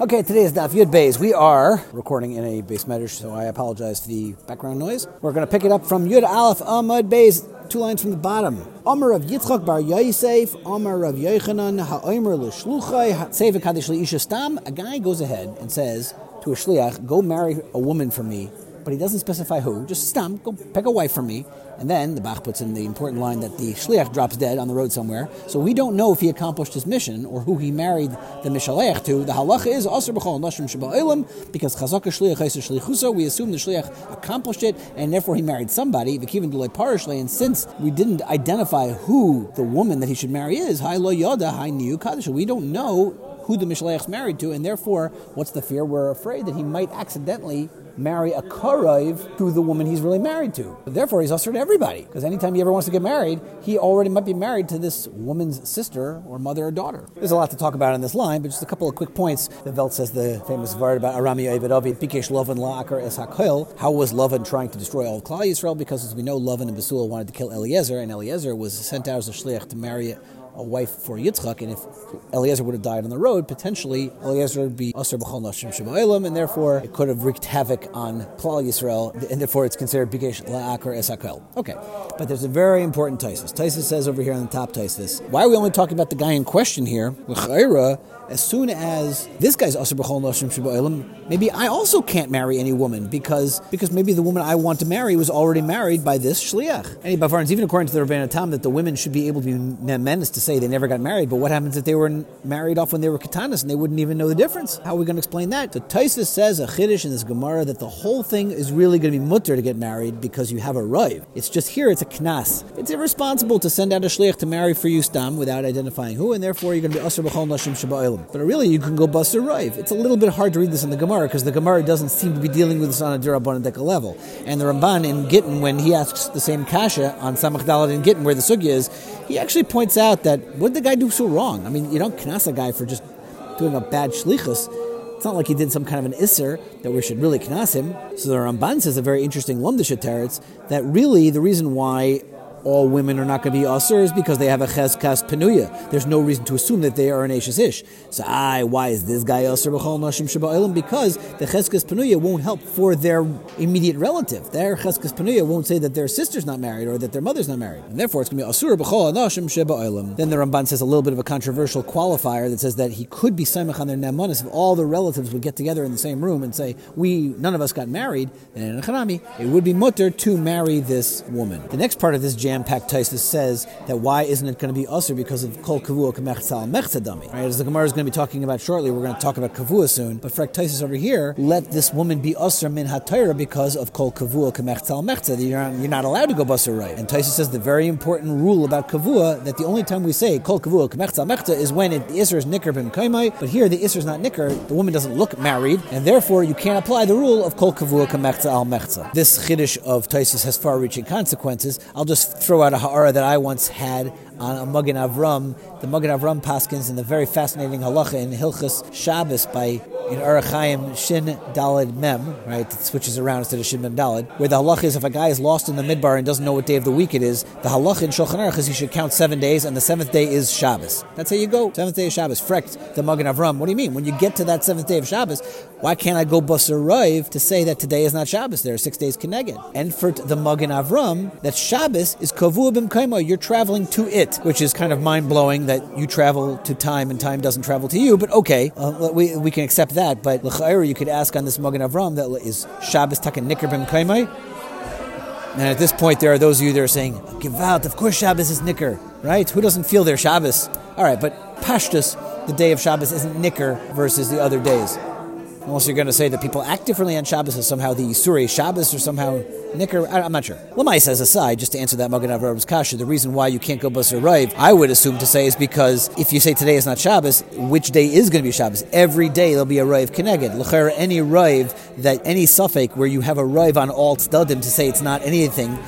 Okay, today is Daf Yud Beis. We are recording in a beis medrash, so I apologize for the background noise. We're going to pick it up from Yud Aleph Amud Beis, two lines from the bottom. Omer of Yitzchak bar Yosef, Omer of Yochanan, Ha'omer l'shluchai, kadosh l'isha stam. A guy goes ahead and says to a shliach, "Go marry a woman for me." But he doesn't specify who. Just stam, go pick a wife for me. And then the Bach puts in the important line that the shliach drops dead on the road somewhere. So we don't know if he accomplished his mission or who he married the mishalech to. The halacha is aser b'chol nashim sheba'olam because chazaka shliach shlichusa. We assume the shliach accomplished it and therefore he married somebody. V'kivin delay parishly. And since we didn't identify who the woman that he should marry is, hai lo yoda, hai niu kaddish. We don't know who the Mishlech is married to, and therefore, what's the fear? We're afraid that he might accidentally marry a Karaiv to the woman he's really married to. Therefore, he's ushered to everybody, because anytime he ever wants to get married, he already might be married to this woman's sister or mother or daughter. There's a lot to talk about in this line, but just a couple of quick points. The Velt says the famous word about Arami Eved Avi, Bikesh Lovan La'akar Es How was Lovan trying to destroy all of Klal Yisrael? Because as we know, Lovan and Basul wanted to kill Eliezer, and Eliezer was sent out as a shliach to marry a wife for Yitzchak, and if Eliezer would have died on the road, potentially Eliezer would be Aser B'chol Nashim Shemailim, and therefore it could have wreaked havoc on Klal Yisrael, and therefore it's considered Bigesh La'akar Esakel. Okay, but there's a very important Taisus. Taisus says over here on the top Taisus, why are we only talking about the guy in question here? as soon as this guy's Asr B'chol Nashim Shabba'ilim, maybe I also can't marry any woman because because maybe the woman I want to marry was already married by this Shliach. Any Bavarans, even according to the Rabbeinu Tam, that the women should be able to be menaced to say they never got married, but what happens if they were married off when they were katanas and they wouldn't even know the difference? How are we going to explain that? So Taisus says, a Chiddush in this Gemara, that the whole thing is really going to be mutter to get married because you have a rive. It's just here, it's a knas. It's irresponsible to send out a Shliach to marry for you stam without identifying who, and therefore you're going to be Asr B'chol Nashim Shabba'ilim. But really, you can go Basar Rive. It's a little bit hard to read this in the Gemara because the Gemara doesn't seem to be dealing with this on a Durabanadeka level. And the Ramban in Gittin, when he asks the same Kasha on Samach Dalit in Gittin, where the Sugya is, he actually points out that what did the guy do so wrong? I mean, you don't knas a guy for just doing a bad shlichus. It's not like he did some kind of an isser that we should really knas him. So the Ramban says a very interesting lumdisha teretz that really the reason why all women are not going to be users because they have a cheskas penuya. There's no reason to assume that they are an ashes ish. So, I, why is this guy usher b'chol nashim sheba Because the cheskas penuya won't help for their immediate relative. Their cheskas penuya won't say that their sister's not married or that their mother's not married, and therefore it's going to be asur b'chol nashim sheba Then the Ramban says a little bit of a controversial qualifier that says that he could be samech on their nemanis if all the relatives would get together in the same room and say we none of us got married. Then in a it would be mutter to marry this woman. The next part of this jam-packed Taisus says that why isn't it going to be usher because of kol kavua k'mechtzal mechtzadami? Right, as the Gemara is going to be talking about shortly, we're going to talk about kavua soon. But for Taisus over here, let this woman be usher min hatayra because of kol kavua k'mechtzal mechtzad. You're not, allowed to go busser right. And Taisus says the very important rule about kavua that the only time we say kol kavua k'mechtzal mechtzad is when it, the isser is nicker ben kaimai, but here the isser is not nicker. The woman doesn't look married, and therefore you can't apply the rule of kol kavua k'mechtzal mechtzad. This chiddush of Taisus has far-reaching consequences. I'll just throw out a ha'ara that I once had on a Magen Avram, the Magen Avram Paskins, in the very fascinating halacha in Hilchas Shabbos by in Arachayim Shin Dalid Mem, right? It switches around instead of Shin Mem Dalid, where the halacha is if a guy is lost in the midbar and doesn't know what day of the week it is, the halacha in Shulchan Aruch is he should count seven days, and the seventh day is Shabbos. That's how you go. Seventh day of Shabbos. Frekt the Magen Avram. What do you mean? When you get to that seventh day of Shabbos, why can't I go Basar Rive to say that today is not Shabbos? There are six days Keneged. And for the Magen Avram, that Shabbos is Kavu Bim You're traveling to it, which is kind of mind blowing that you travel to time and time doesn't travel to you. But okay, uh, we, we can accept that. But l'chayr, you could ask on this Magen Avram that is Shabbos taken nikr bim kaimai. And at this point, there are those of you that are saying, "Givalt, of course Shabbos is nikr, right? Who doesn't feel their Shabbos? All right, but Pashtus, the day of Shabbos isn't nikr versus the other days. Unless you're going to say that people act differently on Shabbos, or somehow the Surah Shabbos, or somehow Nicker. I'm not sure. Lamai says aside, just to answer that Magen Avram's kasha, the reason why you can't go Basar Rive, I would assume to say, is because if you say today is not Shabbos, which day is going to be Shabbos? Every day there'll be a Rive Keneged. L'cher, any Rive, that any suffix where you have a Rive on all Tzadim to say it's not anything,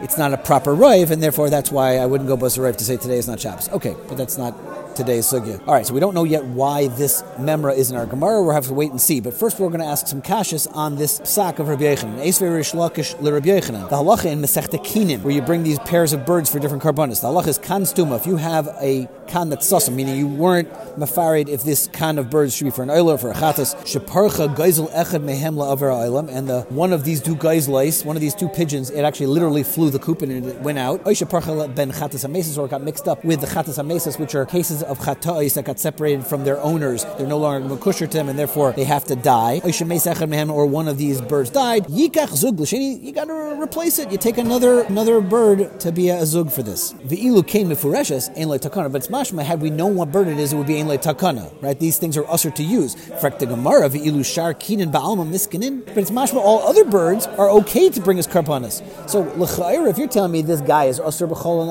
it's not a proper Rive, and therefore that's why I wouldn't go Basar Rive to say today is not Shabbos. Okay, but that's not today's sugya. All right, so we don't know yet why this memra is in our Gemara. We'll have to wait and see. But first, we're going to ask some kashas on this sack of Rabbi Yechanan. Lakish. The halacha in Masechta Kinim, where you bring these pairs of birds for different karbanis. The halacha is kan stuma. If you have a kan that's susam, meaning you weren't mafarid if this kan of birds should be for an oiler or for a chatas, sheparcha geisel echad mehem la'aver oilam, and the one of these two geisleis, one of these two pigeons, it actually literally flew the coop and it went out. Oishaparcha ben chatas amesas, or got mixed up with the chatas amesas, which are cases of chatais that got separated from their owners. They're no longer makusher to them, and therefore they have to die. Or one of these birds died. Yikach zug You got to replace it. You take another another bird to be a zug for this. The ilu came mifureshes ein takana, but it's mashma. Had we known what bird it is, it would be ein takana. Right? These things are usher to use. Frekta gemara ilu shar kinin ba'alma miskinin. But it's mashma. All other birds are okay to bring us karpanas. So l'chayr, if you're telling me this guy is usher b'chol and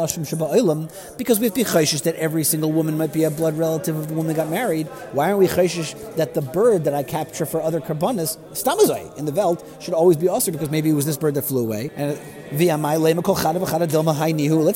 because we have to be that every single woman might be a blood relative of the woman that got married. Why aren't we chayshish that the bird that I capture for other karbanas, stamazai in the veld, should always be usher because maybe it was this bird that flew away and Let's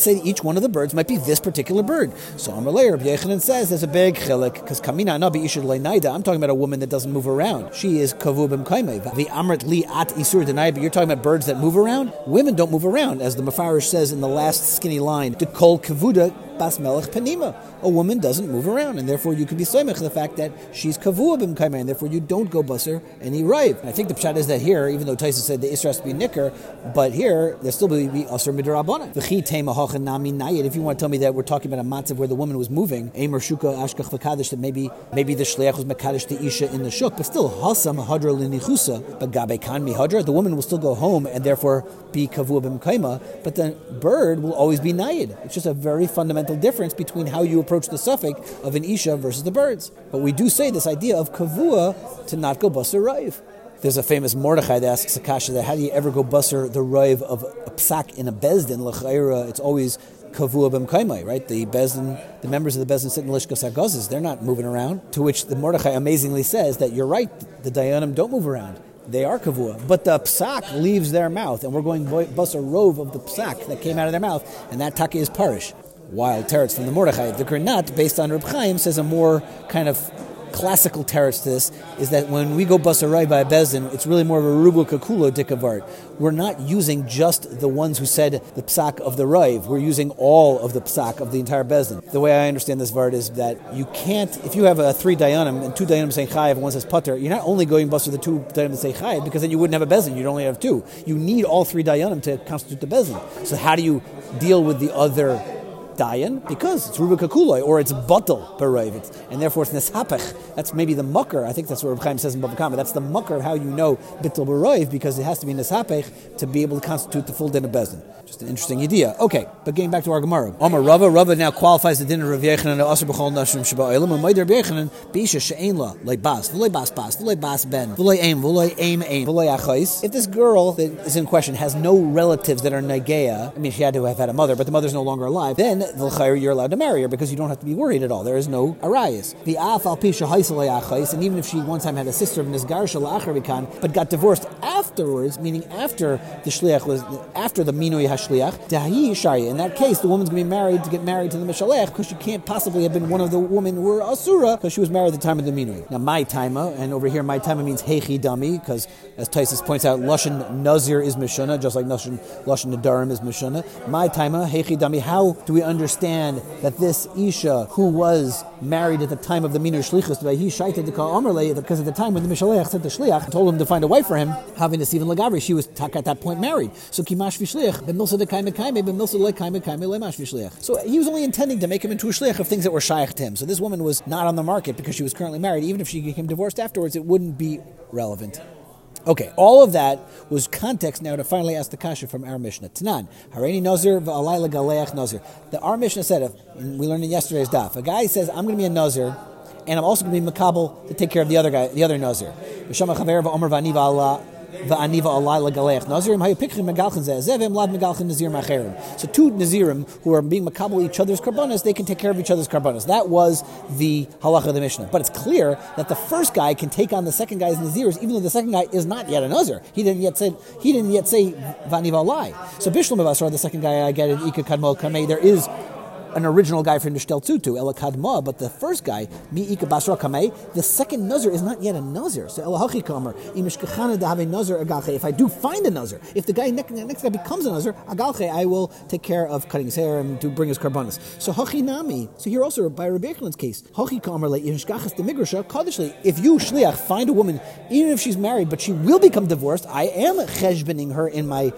say each one of the birds might be this particular bird. So Amar Rabbi Yechanan says there's a big chilik because kamina nabi ishud leinaida. I'm talking about a woman that doesn't move around. She is kavu b'mkaime. The amrit li at isur denai. But you're talking about birds that move around. Women don't move around, as the Mefarish says in the last skinny line. The kol kavuda bas melech panima. A woman doesn't move around, and therefore you could be soymech the fact that she's kavua b'mkaime, and therefore you don't go busser any rive. I think the pshat is that here, even though Tyson said the isra has to be nicker, but here there still be asr midrabana. V'chi. If you want to tell me that we're talking about a matzav where the woman was moving, Eimer shuka ashkach v'kadish, that maybe maybe the shliach was mekadosh the isha in the shuk, but still hasam hadra linichusa, but gabe kan mi hadra. The woman will still go home and therefore be kavua b'mkaima, but the bird will always be nayid. It's just a very fundamental difference between how you approach the suffix of an isha versus the birds. But we do say this idea of kavua to not go basar. There's a famous Mordechai that asks Akasha that how do you ever go busser the rive of a psak in a bezdin? L'chayra, it's always kavua b'mkaimai, right? The bezdin, the members of the bezdin sit in lishkas hagazes. They're not moving around. To which the Mordechai amazingly says that you're right. The dayanim don't move around. They are kavua, but the psak leaves their mouth, and we're going bus a rove of the psak that came out of their mouth, and that taki is parish. Wild teretz from the Mordechai. The Granat, based on Reb Chaim, says a more kind of classical teretz to this is that when we go basarai by a bezin, it's really more of a rubu kakulo dikavart. We're not using just the ones who said the psak of the raiv. We're using all of the psak of the entire bezin. The way I understand this vart is that you can't, if you have a three dayanim and two dayanim saying chayiv and one says putter, you're not only going bus with the two dayanim that say chayiv because then you wouldn't have a bezin. You'd only have two. You need all three dayanim to constitute the bezin. So how do you deal with the other dayan because it's rubik kuloi or it's batal bereivit, and therefore it's neshapech. That's maybe the mucker. I think that's what Reb Chaim says in Bava. That's the mucker of how you know bitul bereiv because it has to be neshapech to be able to constitute the full din of. Just an interesting idea. Okay, but getting back to our Gemara. Omar Rava, Rava now qualifies the din of Rav Nashim and Maider Yechanan, Bisha She'ein La, Loi Bas, Bas Ben, V'loi Aim, Aim Aim. If this girl that is in question has no relatives that are Nageya, I mean, she had to have had a mother, but the mother's no longer alive, then the you're allowed to marry her because you don't have to be worried at all. There is no arayas. The af al pisha and even if she one time had a sister of Nizgar Shalachar but got divorced afterwards, meaning after the shliach was after the minui hashliach, dahi shari. In that case, the woman's going to be married to get married to the mishalech because she can't possibly have been one of the women who were asura because she was married at the time of the minui. Now my taima, and over here my taima means hechi dami because as Taisus points out, lashon nazir is mishana, just like lashon lashon nadarim is mishana. My taima hechi dami. How do we understand that this isha who was married at the time of the minui shlichus, he shaited the kal because at the time when the mishalech sent the shliach told him to find a wife for him, having the Stephen Lagabri, she was at that point married. So kimash b'milsa de kaime kaime lemash. So he was only intending to make him into a shliach of things that were shaykh to him. So this woman was not on the market because she was currently married. Even if she became divorced afterwards, it wouldn't be relevant. Okay, all of that was context now to finally ask the kasha from our Mishnah. Tanan, Hareini Nazir v'alayla galeach Nazir. The our Mishnah said, we learned in yesterday's daf, a guy says, I'm going to be a Nazir, and I'm also going to be makabel to take care of the other guy, the other Nazir. Va'aniva alai legaleach nazirim megalchin megalchin nazir macherim. So two nazirim who are being makabel each other's karbanas, they can take care of each other's karbanas. That was the halacha of the Mishnah. But it's clear that the first guy can take on the second guy's nazirs, even though the second guy is not yet a nazir. He didn't yet say he didn't yet say va'aniva alai. So bishlam of Vasara, the second guy I get it ika kadmo kamei. There is an original guy for Nishtel Tutu, Elakadma, but the first guy, Mi Mi'ika Basra Kameh, the second Nazir is not yet a Nazir. So Elahachi Kamer, Imishkachana to have a Nazir Agalche. If I do find a Nazir, if the guy next, next guy becomes a Nazir, Agalche, I will take care of cutting his hair and to bring his karbanas. So Hachi Nami, so here also by Rabbi Echelin's case, Hachi Kamer, like Imishkachas the Migrasha, Kadishli, if you, Shliach, find a woman, even if she's married, but she will become divorced, I am cheshbening her in my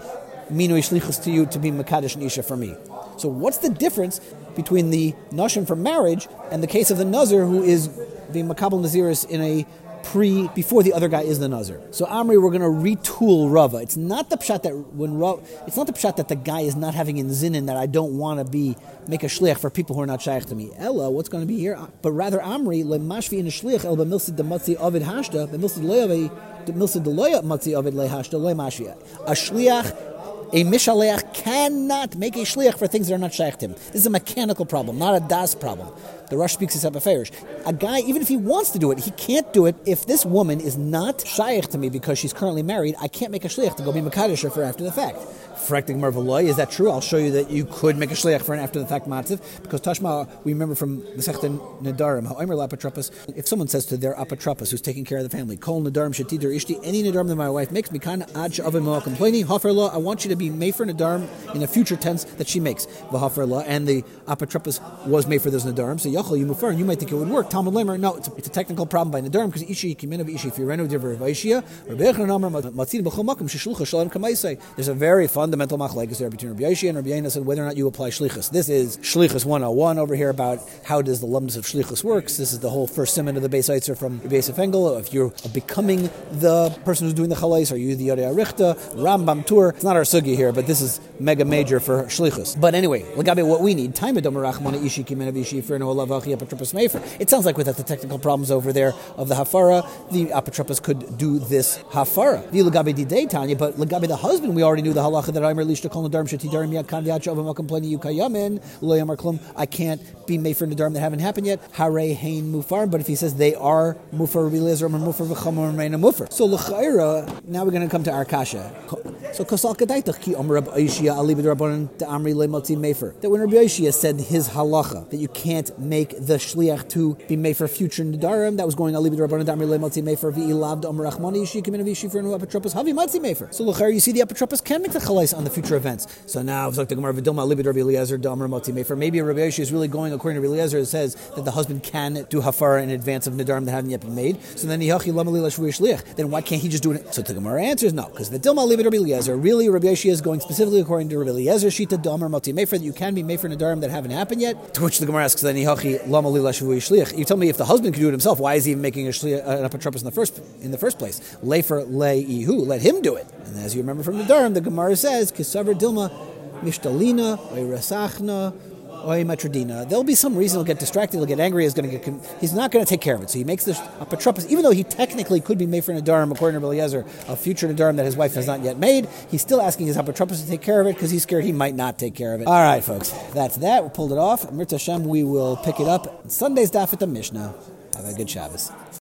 minui shlichus to you to be Makadish Nisha for me. So what's the difference between the Nashim for marriage and the case of the Nazir who is being Makabal Naziris in a pre before the other guy is the Nazir. So Amri, we're going to retool Rava. It's not the pshat that when it's not the pshat that the guy is not having in zinin that I don't want to be make a shliach for people who are not shaykh to me. Ella, what's going to be here? But rather Amri lemashvi in a shliach el b'milsid dematzi ovid ovid lehashta loy A shliach a mishaleach cannot make a shliach for things that are not shaykh. This is a mechanical problem, not a das problem. The Rush speaks his Farish. A guy, even if he wants to do it, he can't do it if this woman is not shaykh to me because she's currently married. I can't make a shliach to go be makadisha for after the fact. Frekting Mervaloy, is that true? I'll show you that you could make a shliach for an after the fact matziv because Tashma, we remember from the Sechta Nadarim, how Omer Lapatropos, if someone says to their apotropos who's taking care of the family, Kol Nadarim Shatidir Ishti, any Nadarim that my wife makes, Mikana Ad Oven Moa complaining, Hafer I want you to be made for Nadarim in a future tense that she makes, Vahafer and the apotropos was made for those Nadarim, so You might think it would work. Talmud no, it's a, it's a technical problem by Nadarim because Ishi Kiminav Ishi Firenu Diver Vaishia, Rabbi Echon Matzid B'chol Makom Sheshlucha Shalom. There's a very fundamental machlekes there between Rabbi Yoshi and Rabbi Yaina and whether or not you apply shlichus. This is shlichus 101 over here about how does the lumdus of shlichus works. This is the whole first simon of the Beis Eitzer from Rabbi Yosef Engel. If you're becoming the person who's doing the chalais, are you the Yodei Arichta, Rambam Tur? It's not our sugi here, but this is mega major for shlichus. But anyway, Lagabe, what we need, time ishi It sounds like without the technical problems over there of the hafara, the apotropos could do this hafara. The Lagabe Didei Tanya, but Lagabe the husband, we already knew the halacha that I'm released to kol nadarim shetidarim yad kan v'yad shavamakam pleni yukayamin lo yamar klum. I can't be made for nadarim that haven't happened yet. Hare hein mufar. But if he says they are mufar rebilizer or mufar v'chamor mufar. So l'chayra. Now we're going to come to our kasha. So kosal kadaitach ki om Rab Aishia ali b'drabanan to amri le'malti mefer. That when Rabbi Aishia said his halacha that you can't make the shliach to be made for future nadarim, that was going ali b'drabanan to amri le'malti mefer v'ilav om rachmani yishi kimin avishi for nu apotropos havi matzi mefer. So l'chayra, you see the apotropos can make the chalais on the future events. So now, maybe Rabbi Yoshi is really going according to Rabbi Eliezer. It says that the husband can do hafara in advance of nidarim that haven't yet been made. So then then why can't he just do it? So the Gemara answers no, because the Dilma Libid Rabbi Eliezer really Rabbi Yoshi is going specifically according to Rabbi Eliezer Shita Damar Moti Mefer that you can be made for nidarim that haven't happened yet. To which the Gemara asks then Lama Lila Shliach. You tell me if the husband can do it himself, why is he even making a shliach, uh, an apotropos in the first in the first place? Lefer le ihu, let him do it. And as you remember from the Durham, the Gemara says Kisavar Dilma Mishtalina, Rasachna, Matradina. There'll be some reason he'll get distracted, he'll get angry, he's going to get, he's not going to take care of it. So he makes this a even though he technically could be made for Nadarim, according to Eliezer, a future Nadarim that his wife has not yet made. He's still asking his apotropos to take care of it because he's scared he might not take care of it. All right, folks, that's that. We pulled it off. Mirta Hashem, we will pick it up Sunday's daf at the Mishnah. Have a good Shabbos.